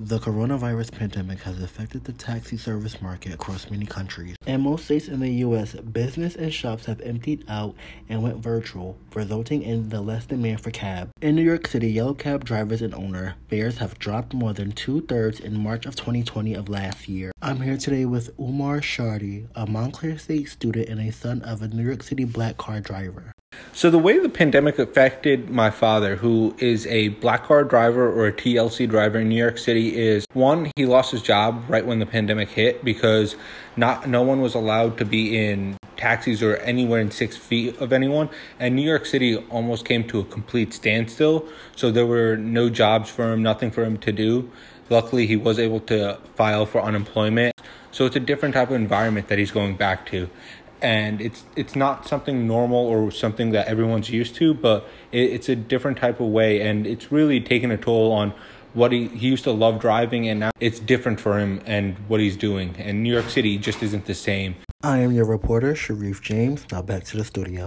The coronavirus pandemic has affected the taxi service market across many countries. In most states in the U.S., business and shops have emptied out and went virtual, resulting in the less demand for cab. In New York City, yellow cab drivers and owner fares have dropped more than two thirds in March of 2020 of last year. I'm here today with Umar Shardi, a Montclair State student and a son of a New York City black car driver. So the way the pandemic affected my father, who is a black car driver or a TLC driver in New York City, is one, he lost his job right when the pandemic hit because not no one was allowed to be in taxis or anywhere in six feet of anyone. And New York City almost came to a complete standstill. So there were no jobs for him, nothing for him to do. Luckily, he was able to file for unemployment. So it's a different type of environment that he's going back to and it's it's not something normal or something that everyone's used to but it, it's a different type of way and it's really taken a toll on what he, he used to love driving and now it's different for him and what he's doing and new york city just isn't the same I am your reporter, Sharif James. Now back to the studio.